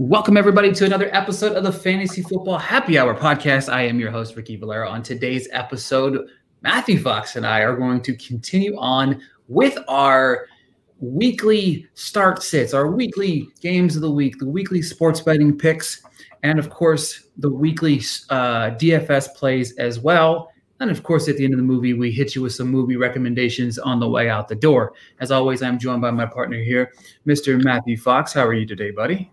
Welcome, everybody, to another episode of the Fantasy Football Happy Hour podcast. I am your host, Ricky Valera. On today's episode, Matthew Fox and I are going to continue on with our weekly start sits, our weekly games of the week, the weekly sports betting picks, and of course, the weekly uh, DFS plays as well. And of course, at the end of the movie, we hit you with some movie recommendations on the way out the door. As always, I'm joined by my partner here, Mr. Matthew Fox. How are you today, buddy?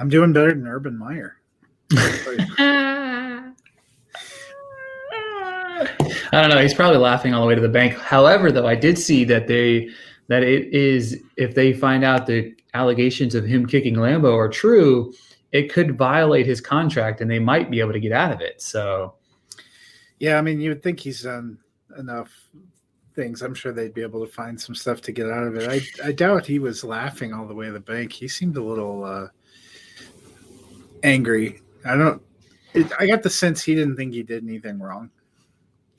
I'm doing better than Urban Meyer. I don't know. He's probably laughing all the way to the bank. However, though, I did see that they that it is if they find out the allegations of him kicking Lambo are true, it could violate his contract, and they might be able to get out of it. So, yeah, I mean, you would think he's done enough things. I'm sure they'd be able to find some stuff to get out of it. I I doubt he was laughing all the way to the bank. He seemed a little. Uh, angry. I don't. It, I got the sense he didn't think he did anything wrong.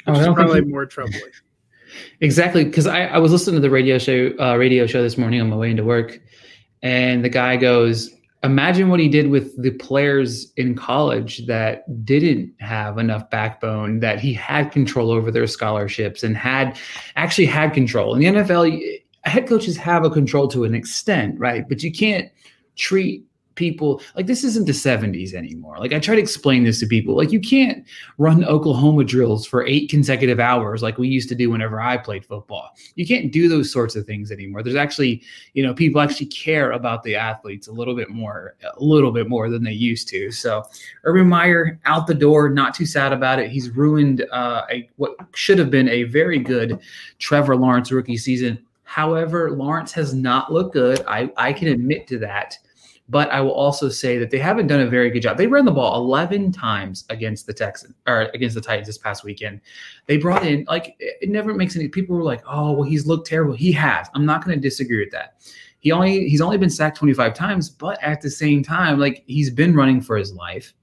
Which oh, is probably he, more troubling. Exactly, because I, I was listening to the radio show uh, radio show this morning on my way into work, and the guy goes, "Imagine what he did with the players in college that didn't have enough backbone, that he had control over their scholarships and had actually had control. In the NFL, head coaches have a control to an extent, right? But you can't treat people like this isn't the 70s anymore. Like I try to explain this to people. Like you can't run Oklahoma drills for eight consecutive hours like we used to do whenever I played football. You can't do those sorts of things anymore. There's actually, you know, people actually care about the athletes a little bit more, a little bit more than they used to. So Urban Meyer out the door, not too sad about it. He's ruined uh, a what should have been a very good Trevor Lawrence rookie season. However, Lawrence has not looked good. I, I can admit to that. But I will also say that they haven't done a very good job. They ran the ball 11 times against the Texans or against the Titans this past weekend. They brought in like it never makes any people were like, "Oh, well he's looked terrible." He has. I'm not going to disagree with that. He only he's only been sacked 25 times, but at the same time like he's been running for his life.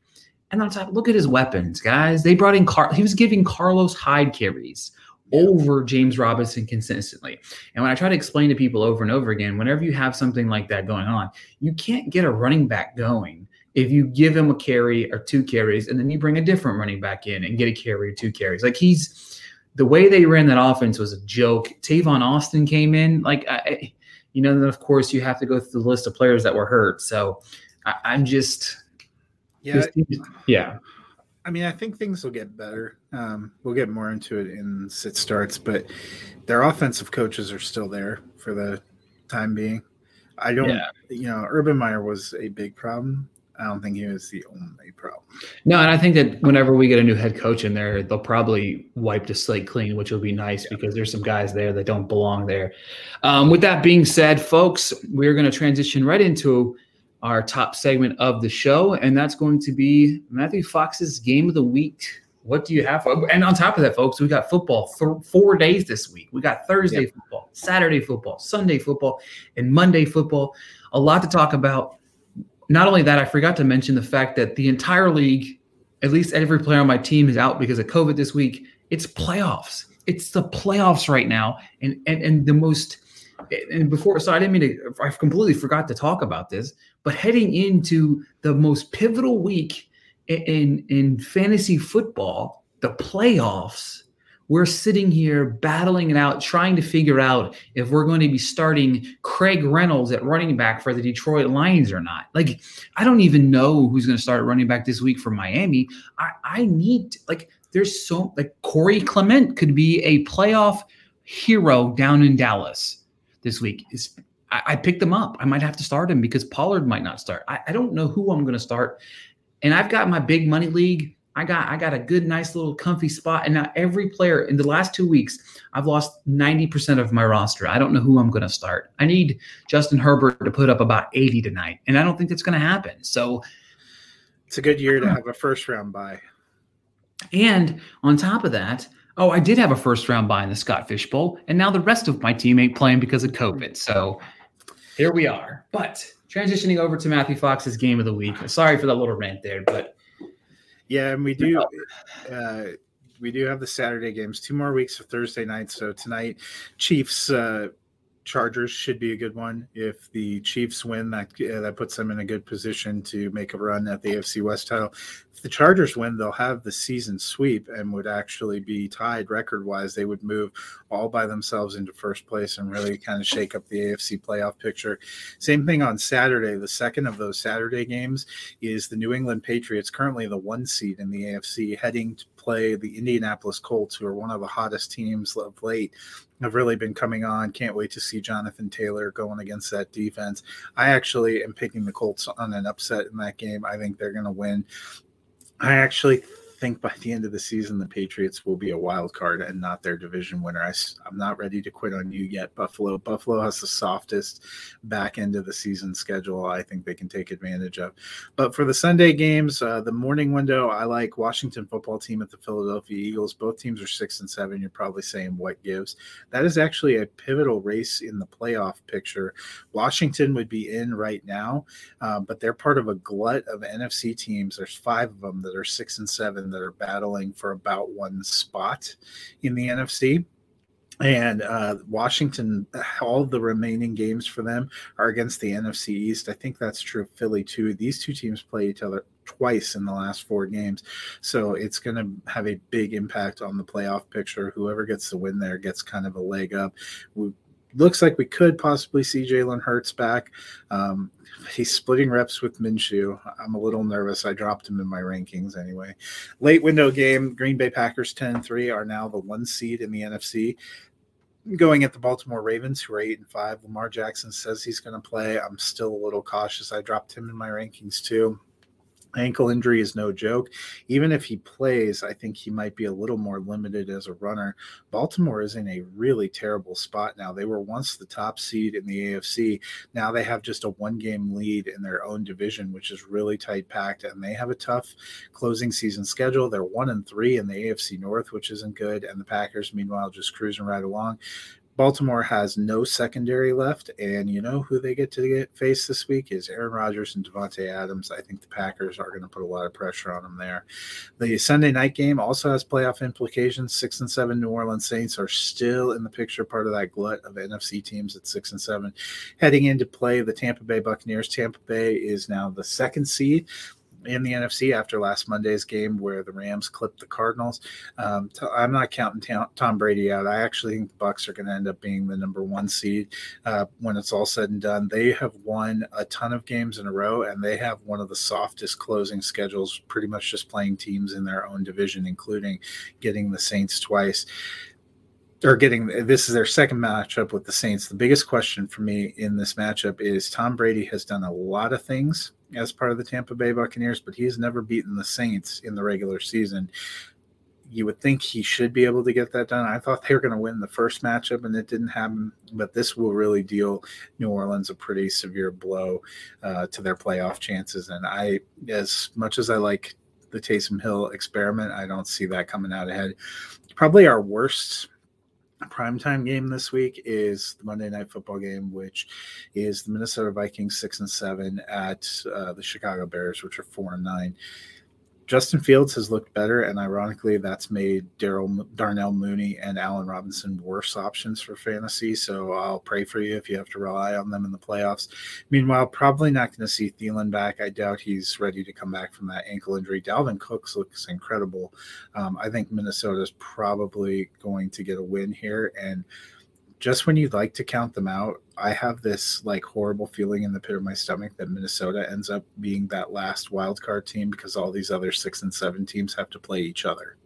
And on top, look at his weapons, guys. They brought in Car. He was giving Carlos Hyde carries over James Robinson consistently. And when I try to explain to people over and over again, whenever you have something like that going on, you can't get a running back going if you give him a carry or two carries and then you bring a different running back in and get a carry or two carries. Like he's the way they ran that offense was a joke. Tavon Austin came in, like I, you know, then of course you have to go through the list of players that were hurt. So I, I'm just, yeah, yeah. I mean, I think things will get better. Um, we'll get more into it in sit starts, but their offensive coaches are still there for the time being. I don't, yeah. you know, Urban Meyer was a big problem. I don't think he was the only problem. No, and I think that whenever we get a new head coach in there, they'll probably wipe the slate clean, which will be nice yeah. because there's some guys there that don't belong there. Um, with that being said, folks, we're going to transition right into our top segment of the show, and that's going to be Matthew Fox's game of the week. What do you have? For, and on top of that, folks, we got football th- four days this week. We got Thursday yep. football, Saturday football, Sunday football, and Monday football. A lot to talk about. Not only that, I forgot to mention the fact that the entire league, at least every player on my team, is out because of COVID this week. It's playoffs. It's the playoffs right now, and and and the most and before so i didn't mean to i completely forgot to talk about this but heading into the most pivotal week in, in, in fantasy football, the playoffs, we're sitting here battling it out, trying to figure out if we're going to be starting Craig Reynolds at running back for the Detroit Lions or not. Like, I don't even know who's going to start running back this week for Miami. I, I need, like, there's so, like, Corey Clement could be a playoff hero down in Dallas this week. Is I, I picked him up. I might have to start him because Pollard might not start. I, I don't know who I'm going to start. And I've got my big money league. I got I got a good, nice little comfy spot. And now every player in the last two weeks, I've lost 90% of my roster. I don't know who I'm gonna start. I need Justin Herbert to put up about 80 tonight. And I don't think that's gonna happen. So it's a good year to uh-huh. have a first round bye. And on top of that, oh, I did have a first round bye in the Scott Fish Bowl, and now the rest of my team ain't playing because of COVID. So here we are. But transitioning over to Matthew Fox's game of the week. Sorry for that little rant there, but yeah, and we do uh, we do have the Saturday games. Two more weeks of Thursday nights. So tonight, Chiefs. Uh, Chargers should be a good one. If the Chiefs win, that uh, that puts them in a good position to make a run at the AFC West title. If the Chargers win, they'll have the season sweep and would actually be tied record wise. They would move all by themselves into first place and really kind of shake up the AFC playoff picture. Same thing on Saturday. The second of those Saturday games is the New England Patriots, currently the one seed in the AFC, heading to play the Indianapolis Colts, who are one of the hottest teams of late have really been coming on. Can't wait to see Jonathan Taylor going against that defense. I actually am picking the Colts on an upset in that game. I think they're going to win. I actually think by the end of the season, the Patriots will be a wild card and not their division winner. I, am not ready to quit on you yet, Buffalo. Buffalo has the softest back end of the season schedule. I think they can take advantage of. But for the Sunday games, uh, the morning window, I like Washington football team at the Philadelphia Eagles. Both teams are six and seven. You're probably saying what gives. That is actually a pivotal race in the playoff picture. Washington would be in right now, uh, but they're part of a glut of NFC teams. There's five of them that are six and seven that are battling for about one spot in the NFC. And uh, Washington, all the remaining games for them are against the NFC East. I think that's true of Philly too. These two teams play each other twice in the last four games. So it's going to have a big impact on the playoff picture. Whoever gets the win there gets kind of a leg up. We, looks like we could possibly see Jalen Hurts back. Um, he's splitting reps with Minshew. I'm a little nervous. I dropped him in my rankings anyway. Late window game, Green Bay Packers 10 3 are now the one seed in the NFC. Going at the Baltimore Ravens, who are eight and five. Lamar Jackson says he's going to play. I'm still a little cautious. I dropped him in my rankings too ankle injury is no joke. Even if he plays, I think he might be a little more limited as a runner. Baltimore is in a really terrible spot now. They were once the top seed in the AFC. Now they have just a one game lead in their own division, which is really tight packed, and they have a tough closing season schedule. They're one and three in the AFC North, which isn't good. And the Packers, meanwhile, just cruising right along. Baltimore has no secondary left, and you know who they get to get face this week is Aaron Rodgers and Davante Adams. I think the Packers are going to put a lot of pressure on them there. The Sunday night game also has playoff implications. Six and seven New Orleans Saints are still in the picture, part of that glut of NFC teams at six and seven. Heading into play, the Tampa Bay Buccaneers. Tampa Bay is now the second seed in the NFC after last Monday's game where the Rams clipped the Cardinals. Um, t- I'm not counting Tom Brady out. I actually think the Bucs are going to end up being the number one seed uh, when it's all said and done. They have won a ton of games in a row, and they have one of the softest closing schedules. Pretty much just playing teams in their own division, including getting the Saints twice or getting this is their second matchup with the Saints. The biggest question for me in this matchup is Tom Brady has done a lot of things as part of the Tampa Bay Buccaneers, but he's never beaten the Saints in the regular season. You would think he should be able to get that done. I thought they were going to win the first matchup, and it didn't happen. But this will really deal New Orleans a pretty severe blow uh, to their playoff chances. And I, as much as I like the Taysom Hill experiment, I don't see that coming out ahead. Probably our worst primetime game this week is the Monday Night Football game, which is the Minnesota Vikings six and seven at uh, the Chicago Bears, which are four and nine. Justin Fields has looked better, and ironically, that's made Daryl Darnell Mooney and Allen Robinson worse options for fantasy. So I'll pray for you if you have to rely on them in the playoffs. Meanwhile, probably not going to see Thielen back. I doubt he's ready to come back from that ankle injury. Dalvin Cooks looks incredible. Um, I think Minnesota is probably going to get a win here, and just when you'd like to count them out, I have this like horrible feeling in the pit of my stomach that Minnesota ends up being that last wild card team because all these other six and seven teams have to play each other.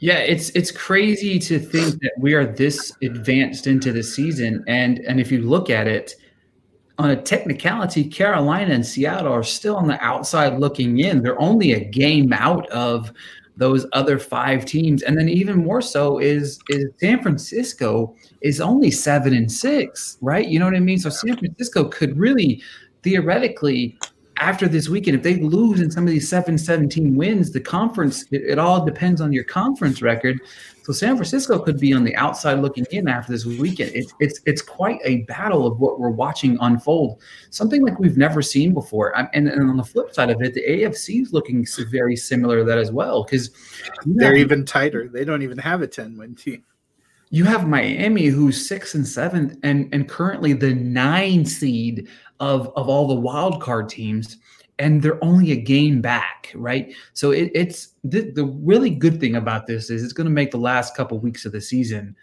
Yeah, it's it's crazy to think that we are this advanced into the season, and and if you look at it, on a technicality, Carolina and Seattle are still on the outside looking in. They're only a game out of those other five teams, and then even more so is is San Francisco is only seven and six, right? You know what I mean? So San Francisco could really theoretically after this weekend, if they lose in some of these 7 17 wins, the conference, it, it, all depends on your conference record. So San Francisco could be on the outside looking in after this weekend. It's it's it's quite a battle of what we're watching unfold, something like we've never seen before. And, and on the flip side of it, the AFC is looking very similar to that as well because they're even tighter. They don't even have a ten win team. You have Miami, who's sixth and seventh, and and currently the nine seed of of all the wild card teams and they're only a game back, right? So it, it's the, the really good thing about this is it's going to make the last couple weeks of the season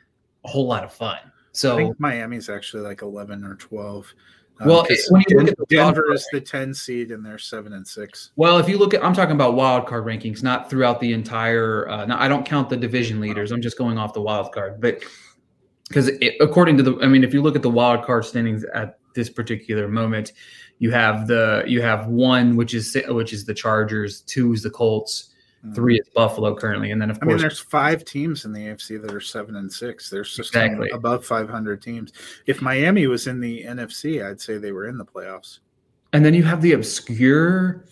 a whole lot of fun. So I think Miami's actually like eleven or twelve. Um, well, when you look at the Denver is the ten seed and they're seven and six. Well, if you look at, I'm talking about wild card rankings, not throughout the entire. Uh, now, I don't count the division leaders. I'm just going off the wild card, but because according to the, I mean, if you look at the wild card standings at this particular moment, you have the you have one which is which is the Chargers, two is the Colts. Three is Buffalo currently, and then of I course mean, there's five teams in the AFC that are seven and six. There's just exactly. above 500 teams. If Miami was in the NFC, I'd say they were in the playoffs. And then you have the obscure,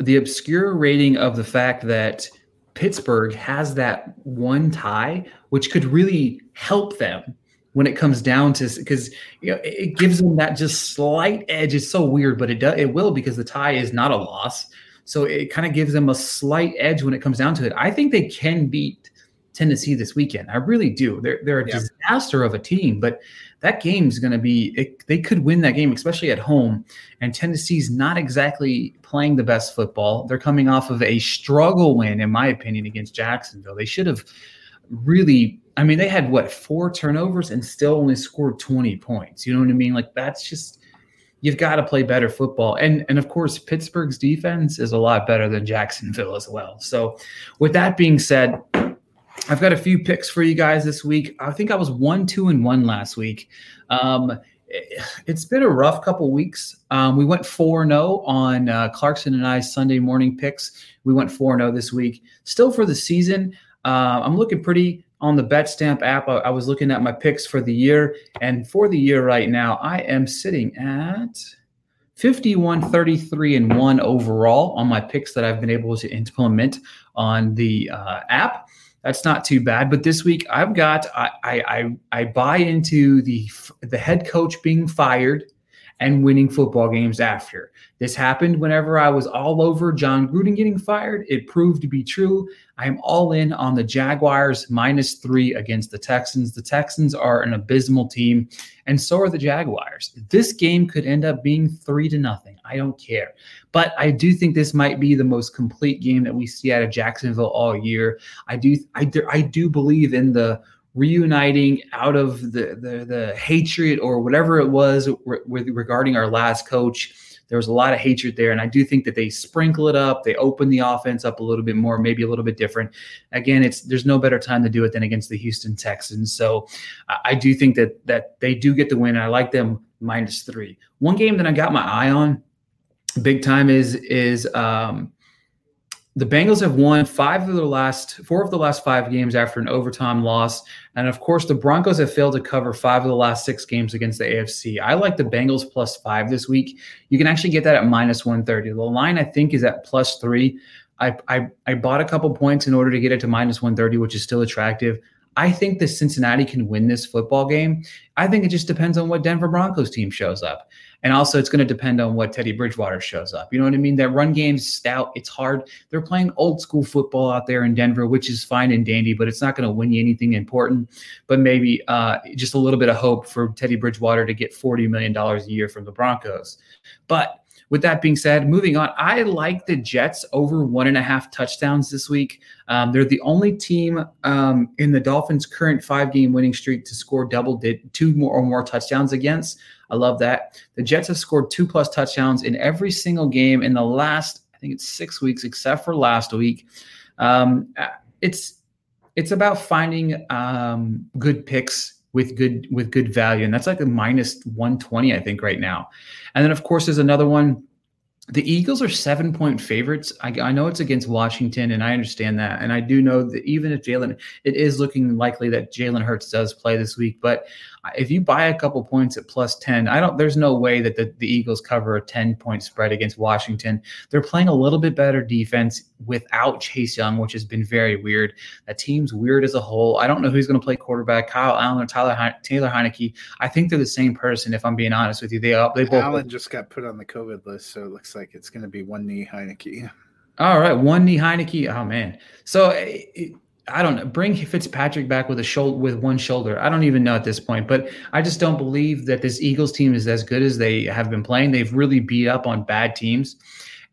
the obscure rating of the fact that Pittsburgh has that one tie, which could really help them when it comes down to because you know it gives them that just slight edge. It's so weird, but it does it will because the tie is not a loss. So it kind of gives them a slight edge when it comes down to it. I think they can beat Tennessee this weekend. I really do. They're they're a yeah. disaster of a team, but that game is going to be. It, they could win that game, especially at home. And Tennessee's not exactly playing the best football. They're coming off of a struggle win, in my opinion, against Jacksonville. They should have really I mean, they had what four turnovers and still only scored 20 points. You know what I mean? Like that's just you've got to play better football. And and of course, Pittsburgh's defense is a lot better than Jacksonville as well. So with that being said, I've got a few picks for you guys this week. I think I was one, two, and one last week. Um, it's been a rough couple weeks. Um, we went 4 0 on uh, Clarkson and I Sunday morning picks. We went 4 0 this week. Still for the season, uh, I'm looking pretty on the BetStamp app. I, I, was looking at my picks for the year, and for the year right now, I am sitting at 51, 33, and one overall on my picks that I've been able to implement on the uh, app. That's not too bad. But this week, I've got I I I buy into the the head coach being fired and winning football games after. This happened whenever I was all over Jon Gruden getting fired. It proved to be true. I am all in on the Jaguars minus three against the Texans. The Texans are an abysmal team, and so are the Jaguars. This game could end up being three to nothing. I don't care. But I do think this might be the most complete game that we see out of Jacksonville all year. I do I I do believe in the reuniting out of the the, the hatred or whatever it was re- regarding our last coach. There was a lot of hatred there, and I do think that they sprinkle it up. They open the offense up a little bit more, maybe a little bit different. Again, it's there's no better time to do it than against the Houston Texans. So I do think that that they do get the win. I like them minus three. One game that I got my eye on big time is is um, the Bengals have won five of the last four of the last five games after an overtime loss. And of course, the Broncos have failed to cover five of the last six games against the AFC. I like the Bengals plus five this week. You can actually get that at minus 130. The line, I think, is at plus three. I, I, I bought a couple points in order to get it to minus 130, which is still attractive. I think that Cincinnati can win this football game. I think it just depends on what Denver Broncos team shows up. And also, it's going to depend on what Teddy Bridgewater shows up. You know what I mean? That run game's stout. It's hard. They're playing old school football out there in Denver, which is fine and dandy, but it's not going to win you anything important. But maybe uh, just a little bit of hope for Teddy Bridgewater to get $40 million a year from the Broncos. But with that being said, moving on, I like the Jets over one and a half touchdowns this week. Um, they're the only team um, in the Dolphins' current five game winning streak to score double did two more or more touchdowns against. I love that. The Jets have scored two plus touchdowns in every single game in the last, I think it's six weeks, except for last week. Um, it's it's about finding um, good picks with good with good value, and that's like a minus 120, I think, right now. And then of course there's another one the Eagles are seven point favorites. I, I, know it's against Washington, and I understand that. And I do know that even if Jalen, it is looking likely that Jalen Hurts does play this week. But if you buy a couple points at plus 10, I don't, there's no way that the, the Eagles cover a 10 point spread against Washington. They're playing a little bit better defense without Chase Young, which has been very weird. That team's weird as a whole. I don't know who's going to play quarterback, Kyle Allen or Tyler he- Taylor Heinicke. I think they're the same person, if I'm being honest with you. They, they both. Allen just got put on the COVID list, so it looks like it's going to be one knee Heinicke. All right, one knee Heinicke. Oh man, so it, I don't know. Bring Fitzpatrick back with a shoulder with one shoulder. I don't even know at this point, but I just don't believe that this Eagles team is as good as they have been playing. They've really beat up on bad teams.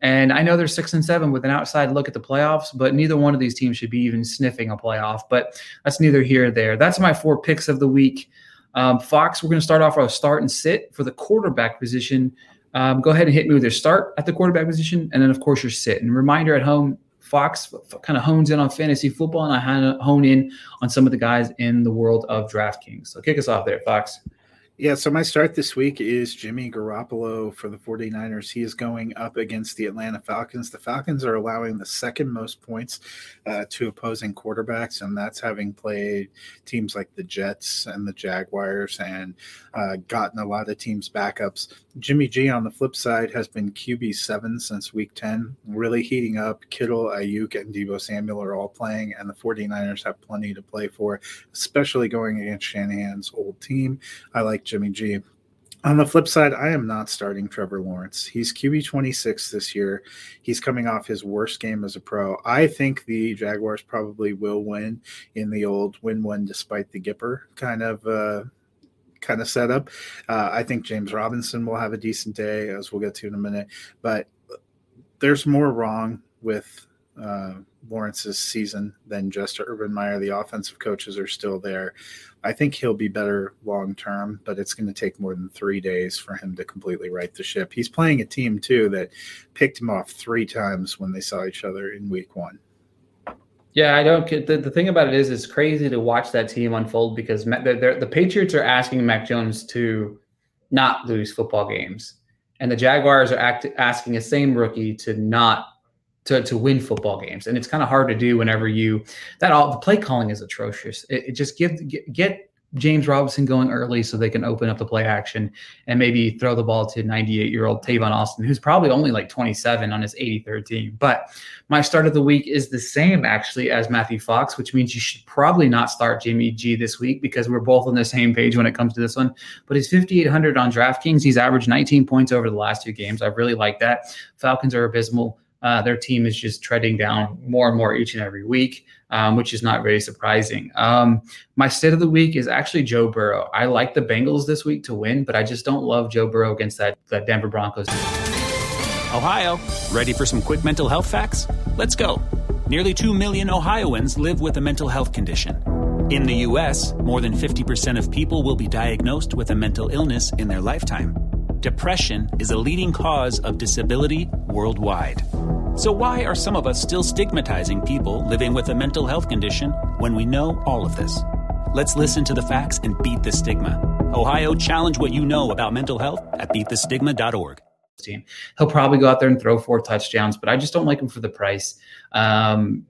And I know they're six and seven with an outside look at the playoffs, but neither one of these teams should be even sniffing a playoff. But that's neither here or there. That's my four picks of the week. Um, Fox, we're going to start off with a start and sit for the quarterback position. Um, go ahead and hit me with your start at the quarterback position, and then of course your sit. And reminder at home, Fox kind of hones in on fantasy football, and I hone in on some of the guys in the world of DraftKings. So kick us off there, Fox. Yeah, so my start this week is Jimmy Garoppolo for the 49ers. He is going up against the Atlanta Falcons. The Falcons are allowing the second most points uh, to opposing quarterbacks, and that's having played teams like the Jets and the Jaguars and uh, gotten a lot of teams backups. Jimmy G on the flip side has been QB seven since week 10, really heating up. Kittle, Aiyuk, and Deebo Samuel are all playing, and the 49ers have plenty to play for, especially going against Shanahan's old team. I like Jimmy G. On the flip side, I am not starting Trevor Lawrence. He's QB 26 this year. He's coming off his worst game as a pro. I think the Jaguars probably will win in the old win win despite the Gipper kind of uh, kind of setup. Uh, I think James Robinson will have a decent day, as we'll get to in a minute. But there's more wrong with uh, Lawrence's season than just Urban Meyer. The offensive coaches are still there. I think he'll be better long term, but it's going to take more than three days for him to completely right the ship. He's playing a team, too, that picked him off three times when they saw each other in week one. Yeah, I don't. The, the thing about it is, it's crazy to watch that team unfold because the, the Patriots are asking Mac Jones to not lose football games, and the Jaguars are act, asking a same rookie to not to, to win football games, and it's kind of hard to do whenever you that all the play calling is atrocious. It, it just give get, get James Robinson going early so they can open up the play action and maybe throw the ball to 98 year old Tavon Austin, who's probably only like 27 on his 83rd team. But my start of the week is the same actually as Matthew Fox, which means you should probably not start Jimmy G this week because we're both on the same page when it comes to this one. But he's 5,800 on DraftKings. He's averaged 19 points over the last two games. I really like that. Falcons are abysmal. Uh, their team is just treading down more and more each and every week, um, which is not very surprising. Um, my state of the week is actually Joe Burrow. I like the Bengals this week to win, but I just don't love Joe Burrow against that, that Denver Broncos. Ohio, ready for some quick mental health facts? Let's go. Nearly 2 million Ohioans live with a mental health condition. In the U.S., more than 50% of people will be diagnosed with a mental illness in their lifetime depression is a leading cause of disability worldwide. So, why are some of us still stigmatizing people living with a mental health condition when we know all of this? Let's listen to the facts and beat the stigma. Ohio, challenge what you know about mental health at beatthestigma.org. Team. He'll probably go out there and throw four touchdowns, but I just don't like him for the price. Um,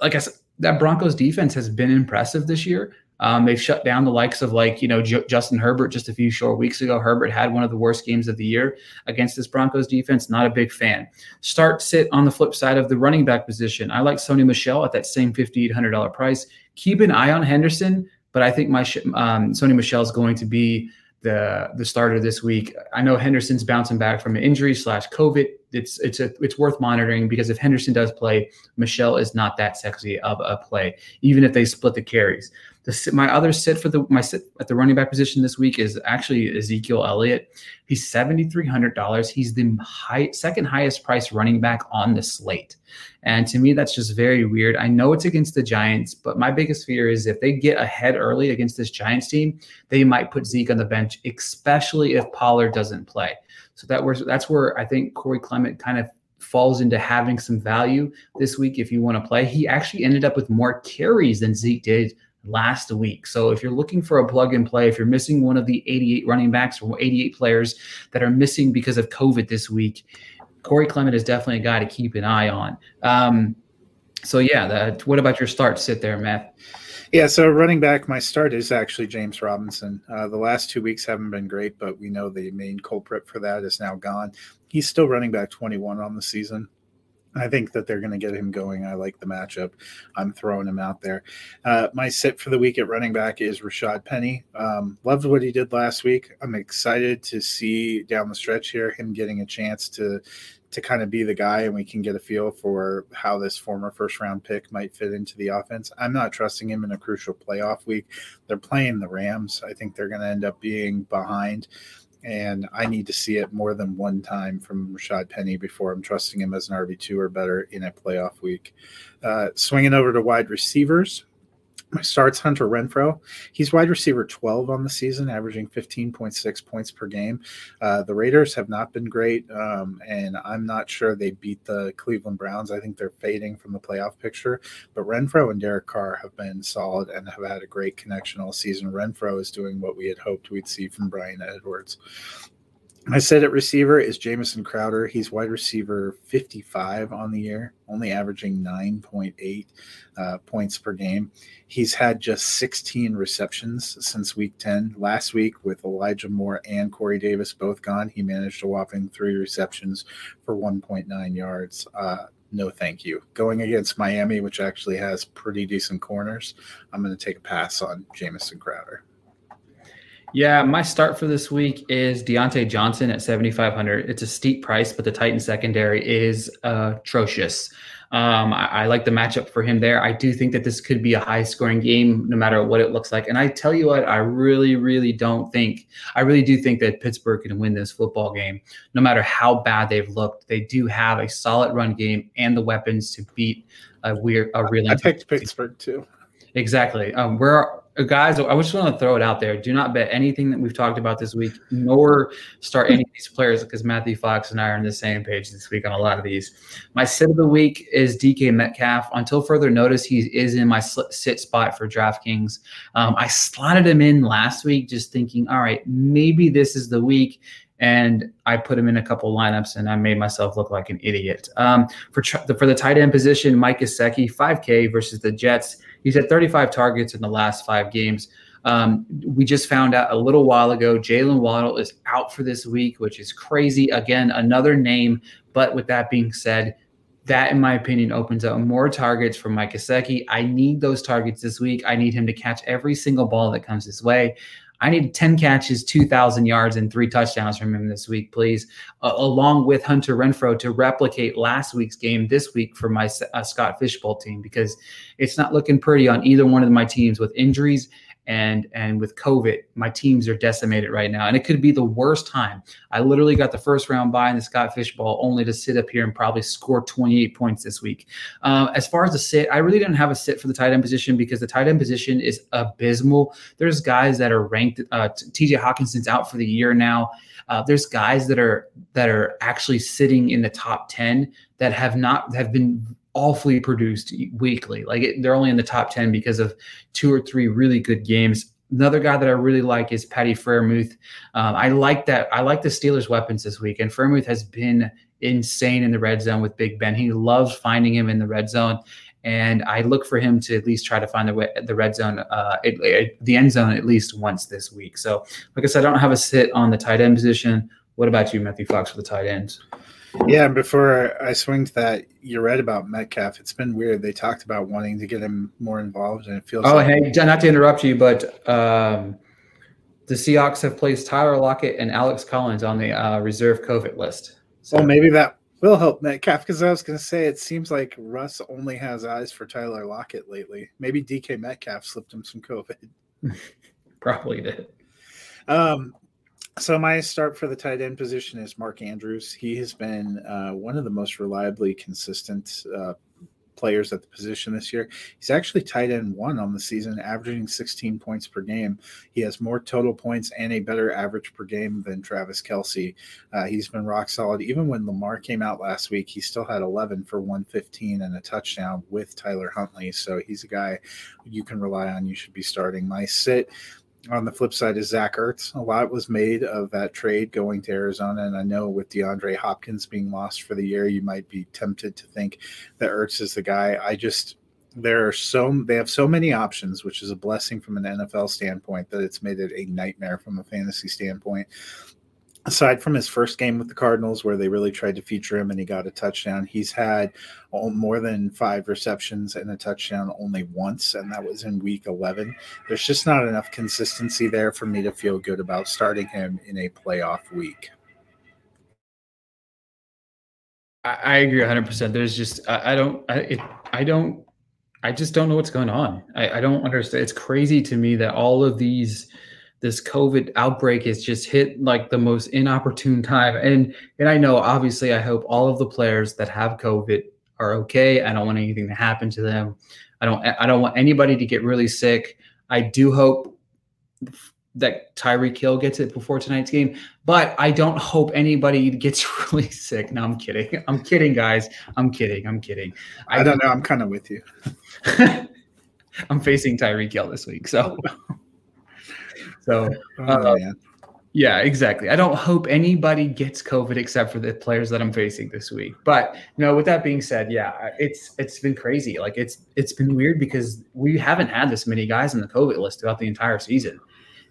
like I said, that Broncos defense has been impressive this year. Um, they've shut down the likes of like you know J- Justin Herbert just a few short weeks ago. Herbert had one of the worst games of the year against this Broncos defense. Not a big fan. Start sit on the flip side of the running back position. I like Sony Michel at that same fifty eight hundred dollar price. Keep an eye on Henderson, but I think my um, Sony Michel is going to be the the starter this week. I know Henderson's bouncing back from an injury slash COVID. It's it's a, it's worth monitoring because if Henderson does play, Michel is not that sexy of a play, even if they split the carries. The, my other sit for the my sit at the running back position this week is actually Ezekiel Elliott. He's seventy three hundred dollars. He's the high, second highest price running back on the slate, and to me that's just very weird. I know it's against the Giants, but my biggest fear is if they get ahead early against this Giants team, they might put Zeke on the bench, especially if Pollard doesn't play. So that was that's where I think Corey Clement kind of falls into having some value this week if you want to play. He actually ended up with more carries than Zeke did last week. So if you're looking for a plug and play, if you're missing one of the 88 running backs or 88 players that are missing because of COVID this week, Corey Clement is definitely a guy to keep an eye on. Um, so yeah, that, what about your start? Sit there, Matt. Yeah, so running back, my start is actually James Robinson. Uh, the last two weeks haven't been great, but we know the main culprit for that is now gone. He's still running back 21 on the season. I think that they're going to get him going. I like the matchup. I'm throwing him out there. Uh, my sit for the week at running back is Rashad Penny. Um, loved what he did last week. I'm excited to see down the stretch here him getting a chance to to kind of be the guy and we can get a feel for how this former first round pick might fit into the offense. I'm not trusting him in a crucial playoff week. They're playing the Rams. I think they're going to end up being behind and I need to see it more than one time from Rashad Penny before I'm trusting him as an RB2 or better in a playoff week. Uh, swinging over to wide receivers, my starts Hunter Renfrow. He's wide receiver 12 on the season, averaging 15.6 points per game. Uh, the Raiders have not been great, um, and I'm not sure they beat the Cleveland Browns. I think they're fading from the playoff picture. But Renfrow and Derek Carr have been solid and have had a great connection all season. Renfrow is doing what we had hoped we'd see from Bryan Edwards. I said at receiver is Jamison Crowder. He's wide receiver 55 on the year, only averaging 9.8 uh, points per game. He's had just 16 receptions since week 10. Last week, with Elijah Moore and Corey Davis both gone, he managed a whopping three receptions for 1.9 yards. Uh, no, thank you. Going against Miami, which actually has pretty decent corners, I'm going to take a pass on Jamison Crowder. Yeah, my start for this week is Diontae Johnson at 7,500. It's a steep price, but the Titan secondary is uh, atrocious. Um, I, I, like the matchup for him there. I do think that this could be a high scoring game, no matter what it looks like. And I tell you what, I really, really don't think, I really do think that Pittsburgh can win this football game, no matter how bad they've looked. They do have a solid run game and the weapons to beat a weird, a really. I picked Pittsburgh too. Exactly. Um, we're guys, I just want to throw it out there. Do not bet anything that we've talked about this week, nor start any of these players because Matthew Fox and I are on the same page this week on a lot of these. My sit of the week is DK Metcalf. Until further notice, he is in my sit spot for DraftKings. Um, I slotted him in last week, just thinking, all right, maybe this is the week and I put him in a couple lineups, and I made myself look like an idiot. Um, for tr- the, for the tight end position, Mike Gesicki, 5K versus the Jets. He's had 35 targets in the last five games. Um, we just found out a little while ago Jaylen Waddle is out for this week, which is crazy. Again, another name. But with that being said, that, in my opinion, opens up more targets for Mike Gesicki. I need those targets this week. I need him to catch every single ball that comes his way. I need 10 catches, 2,000 yards, and three touchdowns from him this week, please, uh, along with Hunter Renfrow to replicate last week's game this week for my uh, Scott Fishbowl team because it's not looking pretty on either one of my teams with injuries and and with COVID, my teams are decimated right now, and it could be the worst time. I literally got the first round bye in the Scott Fishbowl only to sit up here and probably score 28 points this week. Uh, as far as the sit, I really didn't have a sit for the tight end position because the tight end position is abysmal. There's guys that are ranked. Uh, T.J. Hockenson's out for the year now. Uh, there's guys that are that are actually sitting in the top 10 that have not have been awfully produced weekly. Like it, they're only in the top 10 because of two or three really good games. Another guy that I really like is Patty Freiermuth. Um, I like that. I like the Steelers' weapons this week, and Freiermuth has been insane in the red zone with Big Ben. He loves finding him in the red zone, and I look for him to at least try to find the the red zone, uh, it, it, the end zone at least once this week. So, like I said, I don't have a sit on the tight end position. What about you, Matthew Fox, for the tight ends? Yeah, and before I swing to that, you're right about Metcalf. It's been weird. They talked about wanting to get him more involved, and it feels. Oh, like- hey, not to interrupt you, but um, the Seahawks have placed Tyler Lockett and Alex Collins on the uh, reserve COVID list. So well, maybe that will help Metcalf because I was going to say it seems like Russ only has eyes for Tyler Lockett lately. Maybe DK Metcalf slipped him some COVID. Probably did. Um, so my start for the tight end position is Mark Andrews. He has been uh, one of the most reliably consistent uh, players at the position this year. He's actually tight end one on the season, averaging 16 points per game. He has more total points and a better average per game than Travis Kelce. Uh, he's been rock solid. Even when Lamar came out last week, he still had 11 for 115 and a touchdown with Tyler Huntley. So he's a guy you can rely on. You should be starting. My sit on the flip side is Zach Ertz. A lot was made of that trade going to Arizona, and I know with DeAndre Hopkins being lost for the year, you might be tempted to think that Ertz is the guy. I just there are so they have so many options, which is a blessing from an NFL standpoint that it's made it a nightmare from a fantasy standpoint aside from his first game with the Cardinals, where they really tried to feature him and he got a touchdown, he's had more than five receptions and a touchdown only once, and that was in week 11. There's just not enough consistency there for me to feel good about starting him in a playoff week. I, agree 100%. There's just, I, don't, I, it, I don't, I just don't know what's going on. I, I don't understand. It's crazy to me that all of these this COVID outbreak has just hit like the most inopportune time. And and I know obviously I hope all of the players that have COVID are okay. I don't want anything to happen to them. I don't I don't want anybody to get really sick. I do hope that Tyreek Hill gets it before tonight's game, but I don't hope anybody gets really sick. No, I'm kidding. I'm kidding, guys. I'm kidding. I'm kidding. I, I don't know. I'm kind of with you. I'm facing Tyreek Hill this week, so So, oh, uh, yeah, exactly. I don't hope anybody gets COVID except for the players that I'm facing this week. But you know, with that being said, yeah, it's it's been crazy. Like it's it's been weird because we haven't had this many guys on the COVID list throughout the entire season.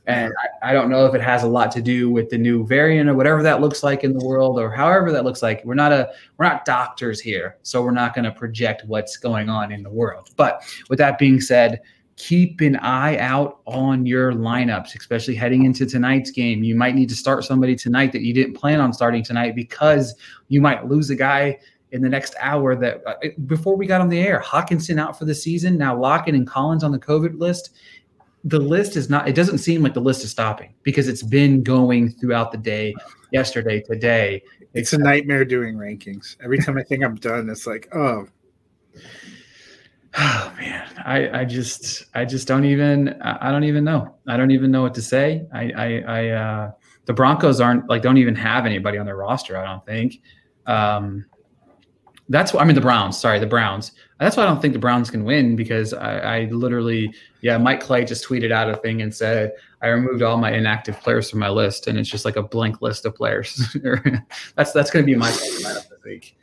And I, I, don't know if it has a lot to do with the new variant or whatever that looks like in the world or however that looks like. We're not a we're not doctors here, so we're not going to project what's going on in the world. But with that being said, keep an eye out on your lineups, especially heading into tonight's game. You might need to start somebody tonight that you didn't plan on starting tonight because you might lose a guy in the next hour that uh, before we got on the air, Hockenson out for the season. Now Lockett and Collins on the COVID list. The list is not, it doesn't seem like the list is stopping because it's been going throughout the day, yesterday, today. It's, it's a nightmare doing rankings. Every time I think I'm done, it's like, oh, Oh man, I, I just I just don't even I don't even know. I don't even know what to say. I I, I uh, the Broncos aren't like don't even have anybody on their roster. I don't think. Um, that's what I mean. The Browns, sorry, the Browns. That's why I don't think the Browns can win because I, I literally, yeah, Mike Clay just tweeted out a thing and said I removed all my inactive players from my list, and it's just like a blank list of players. that's that's going to be my lineup this week.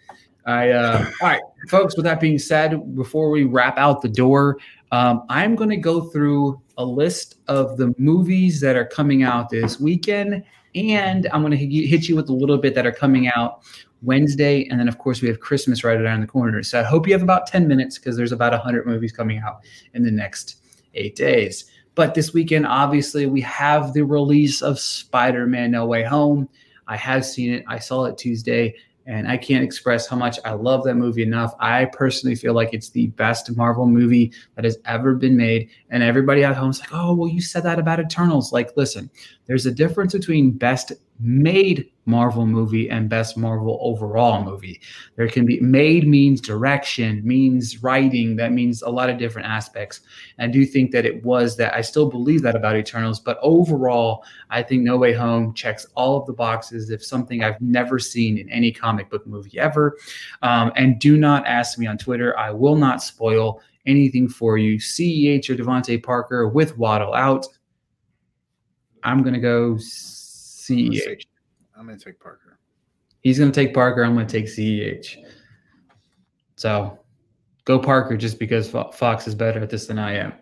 I uh, all right, folks. With that being said, before we wrap out the door, um, I'm going to go through a list of the movies that are coming out this weekend, and I'm going to hit you with a little bit that are coming out Wednesday, and then of course we have Christmas right around the corner. So I hope you have about 10 minutes because there's about 100 movies coming out in the next eight days. But this weekend, obviously, we have the release of Spider-Man: No Way Home. I have seen it. I saw it Tuesday. And I can't express how much I love that movie enough. I personally feel like it's the best Marvel movie that has ever been made. And everybody at home is like, oh, well, you said that about Eternals. Like, listen, there's a difference between best made Marvel movie and best Marvel overall movie. There can be made means direction, means writing, that means a lot of different aspects. And I do think that it was that I still believe that about Eternals, but overall, I think No Way Home checks all of the boxes if something I've never seen in any comic book movie ever. Um, and do not ask me on Twitter. I will not spoil anything for you. CEH or DeVante Parker with Waddle out. I'm going to go CEH. I'm going to take Parker. He's going to take Parker. I'm going to take CEH. So go Parker just because Fox is better at this than I am.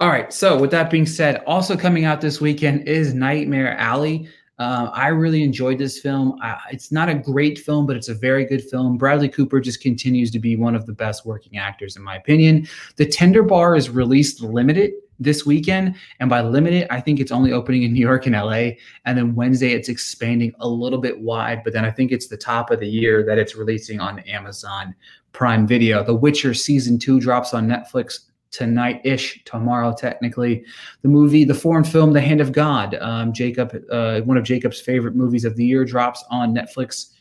All right. So with that being said, also coming out this weekend is Nightmare Alley. Uh, I really enjoyed this film. It's not a great film, but it's a very good film. Bradley Cooper just continues to be one of the best working actors, in my opinion. The Tender Bar is released limited this weekend. And by limited, I think it's only opening in New York and LA. And then Wednesday, it's expanding a little bit wide. But then I think it's the top of the year that it's releasing on Amazon Prime Video. The Witcher season two drops on Netflix tonight ish, tomorrow, technically. The movie, the foreign film, The Hand of God, um, Jacob, uh, one of Jacob's favorite movies of the year, drops on Netflix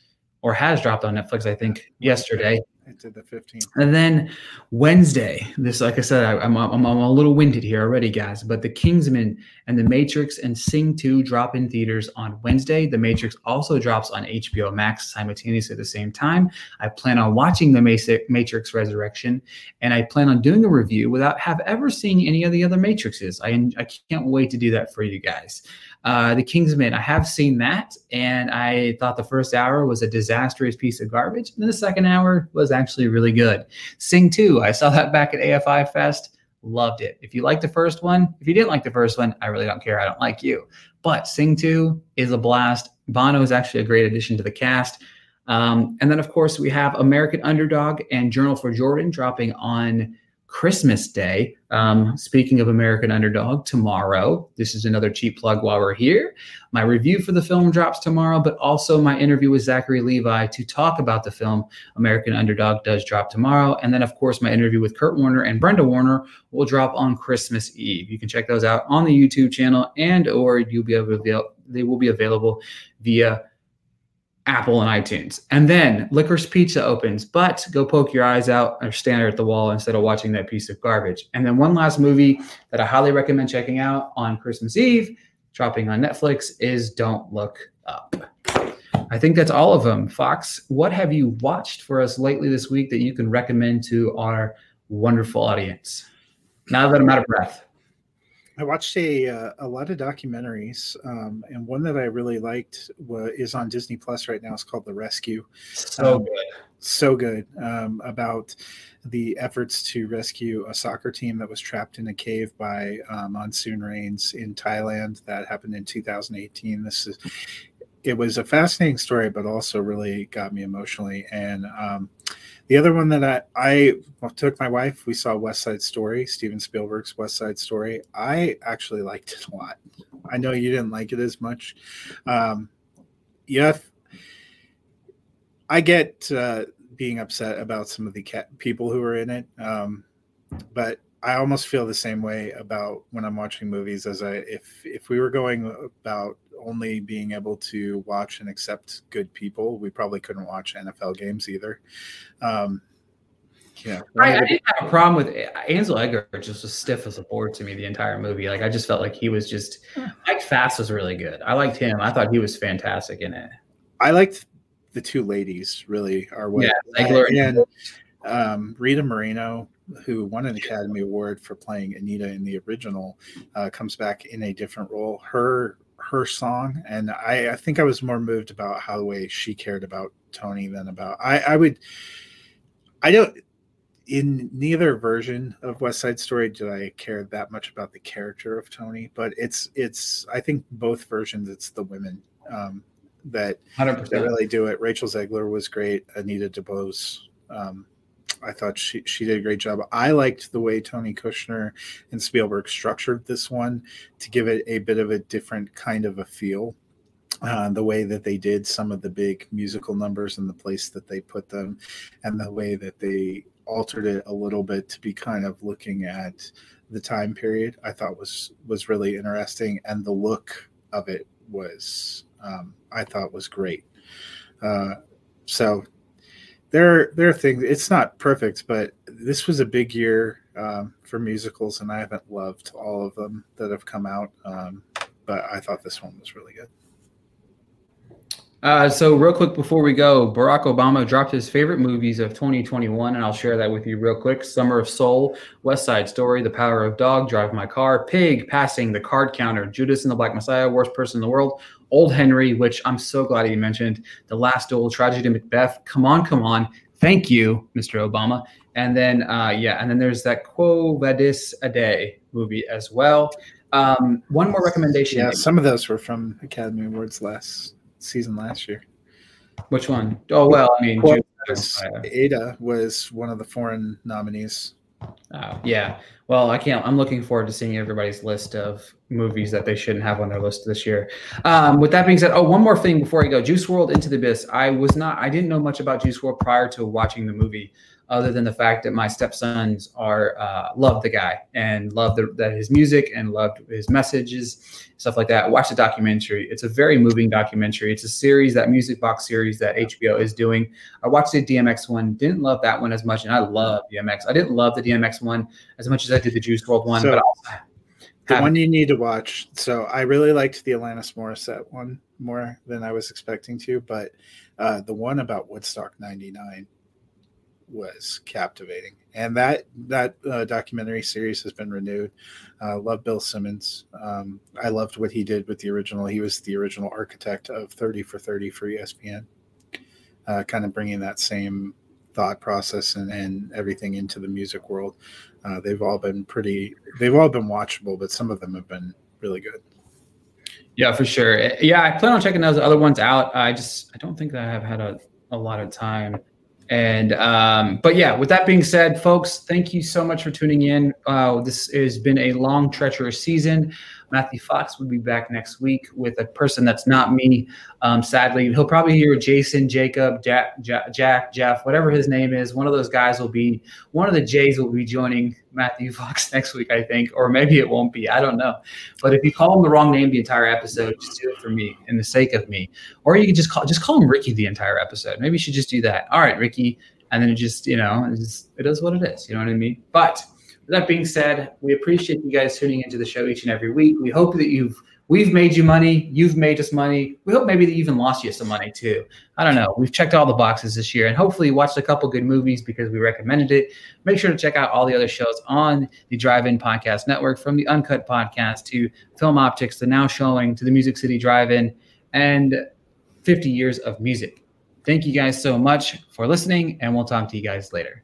or has dropped on Netflix, I think, yesterday. Did the 15th. And then Wednesday, this, like I said, I, am I'm, I'm a little winded here already, guys, but The King's Man and The Matrix and Sing 2 drop in theaters on Wednesday. The Matrix also drops on HBO Max simultaneously at the same time. I plan on watching The Matrix Resurrection, and I plan on doing a review without have ever seen any of the other Matrixes. I, I can't wait to do that for you guys. Uh, the King's Man, I have seen that, and I thought the first hour was a disastrous piece of garbage, and the second hour was actually really good. Sing 2, I saw that back at AFI Fest, loved it. If you like the first one, if you didn't like the first one, I really don't care. I don't like you. But Sing 2 is a blast. Bono is actually a great addition to the cast. Um, and then, of course, we have American Underdog and Journal for Jordan dropping on Christmas Day. Um, speaking of American Underdog, tomorrow, this is another cheap plug while we're here. My review for the film drops tomorrow, but also my interview with Zachary Levi to talk about the film American Underdog does drop tomorrow. And then, of course, my interview with Kurt Warner and Brenda Warner will drop on Christmas Eve. You can check those out on the YouTube channel and or you'll be able to, they will be available via Apple and iTunes. And then Licorice Pizza opens, but go poke your eyes out or stand at the wall instead of watching that piece of garbage. And then one last movie that I highly recommend checking out on Christmas Eve, dropping on Netflix, is Don't Look Up. I think that's all of them. Fox, what have you watched for us lately this week that you can recommend to our wonderful audience? Now that I'm out of breath. I watched a uh, a lot of documentaries, um, and one that I really liked was, is on Disney Plus right now. It's called The Rescue. So um, good, so good um, about the efforts to rescue a soccer team that was trapped in a cave by uh, monsoon rains in Thailand. That happened in 2018. This is it was a fascinating story, but also really got me emotionally and um, the other one that I, I took my wife, we saw West Side Story, Steven Spielberg's West Side Story. I actually liked it a lot. I know you didn't like it as much. Um, yeah, I get uh, being upset about some of the people who are in it, um, but I almost feel the same way about when I'm watching movies as I if if we were going about only being able to watch and accept good people, we probably couldn't watch NFL games either. Um, yeah, I, I, didn't have a problem with Ansel Elgort. Just was stiff as a board to me the entire movie. Like I just felt like he was just Mike Faist was really good. I liked him. I thought he was fantastic in it. I liked the two ladies really are what yeah, and um, Rita Moreno who won an Academy Award for playing Anita in the original, uh, comes back in a different role. Her her song, and I, I think I was more moved about how the way she cared about Tony than about I. I would, I don't. In neither version of West Side Story did I care that much about the character of Tony, but it's it's. I think both versions, it's the women um, that 100%. that really do it. Rachel Zegler was great. Anita DeBose um, I thought she she did a great job. I liked the way Tony Kushner and Spielberg structured this one to give it a bit of a different kind of a feel. Uh, the way that they did some of the big musical numbers and the place that they put them, and the way that they altered it a little bit to be kind of looking at the time period, I thought was was really interesting, and the look of it was um, I thought was great. Uh, so there there are things it's not perfect but this was a big year um, for musicals and i haven't loved all of them that have come out um, but i thought this one was really good. Uh, so real quick before we go barack obama dropped his favorite movies of 2021 and i'll share that with you real quick. Summer of soul west side story the power of dog drive my car pig passing the card counter judas and the black messiah worst person in the world Old Henry, which I'm so glad he mentioned, The Last Duel, Tragedy of Macbeth. Come on, come on. Thank you, Mr. Obama. And then, uh, yeah, and then there's that Quo Vadis Aida movie as well. Um, one more recommendation. Yeah, some of those were from Academy Awards last season last year. Which one? Oh well, I mean, Quo Vadis Aida was one of the foreign nominees. Oh, yeah. Well, I can't. I'm looking forward to seeing everybody's list of movies that they shouldn't have on their list this year. Um, with that being said, oh, one more thing before I go, Juice WRLD Into the Abyss. I was not, I didn't know much about Juice WRLD prior to watching the movie, other than the fact that my stepsons are uh, love the guy and love that his music and loved his messages, stuff like that. Watch the documentary. It's a very moving documentary. It's a series, that music box series that HBO is doing. I watched the DMX one, didn't love that one as much, and I love DMX. I didn't love the DMX one as much as I did the Juice WRLD one, so, but also the one you need to watch. So I really liked the Alanis Morissette one more than I was expecting to, but uh, the one about Woodstock '99 was captivating, and that that uh, documentary series has been renewed. Uh, love Bill Simmons. Um, I loved what he did with the original. He was the original architect of 30 for 30 for ESPN, uh, kind of bringing that same thought process and, and everything into the music world. Uh, they've all been pretty. They've all been watchable, but some of them have been really good. Yeah, for sure. Yeah, I plan on checking those other ones out. I just I don't think that I have had a, a lot of time. And um, but yeah, with that being said, folks, thank you so much for tuning in. Uh, this has been a long, treacherous season. Matthew Fox will be back next week with a person that's not me. Um, sadly, he'll probably hear Jason, Jacob, Jack, Jack, Jeff, whatever his name is. One of those guys will be one of the Jays will be joining Matthew Fox next week, I think, or maybe it won't be. I don't know. But if you call him the wrong name the entire episode, just do it for me in the sake of me. Or you can just call just call him Ricky the entire episode. Maybe you should just do that. All right, Ricky. And then it just, you know, it, just, it is what it is. You know what I mean? But that being said, we appreciate you guys tuning into the show each and every week. We hope that you've we've made you money, you've made us money. We hope maybe that even lost you some money too. I don't know. We've checked all the boxes this year, and hopefully you watched a couple good movies because we recommended it. Make sure to check out all the other shows on the Drive-In Podcast Network, from the Uncut Podcast to Film Optics to now showing to the Music City Drive-In and 50 years of music. Thank you guys so much for listening, and we'll talk to you guys later.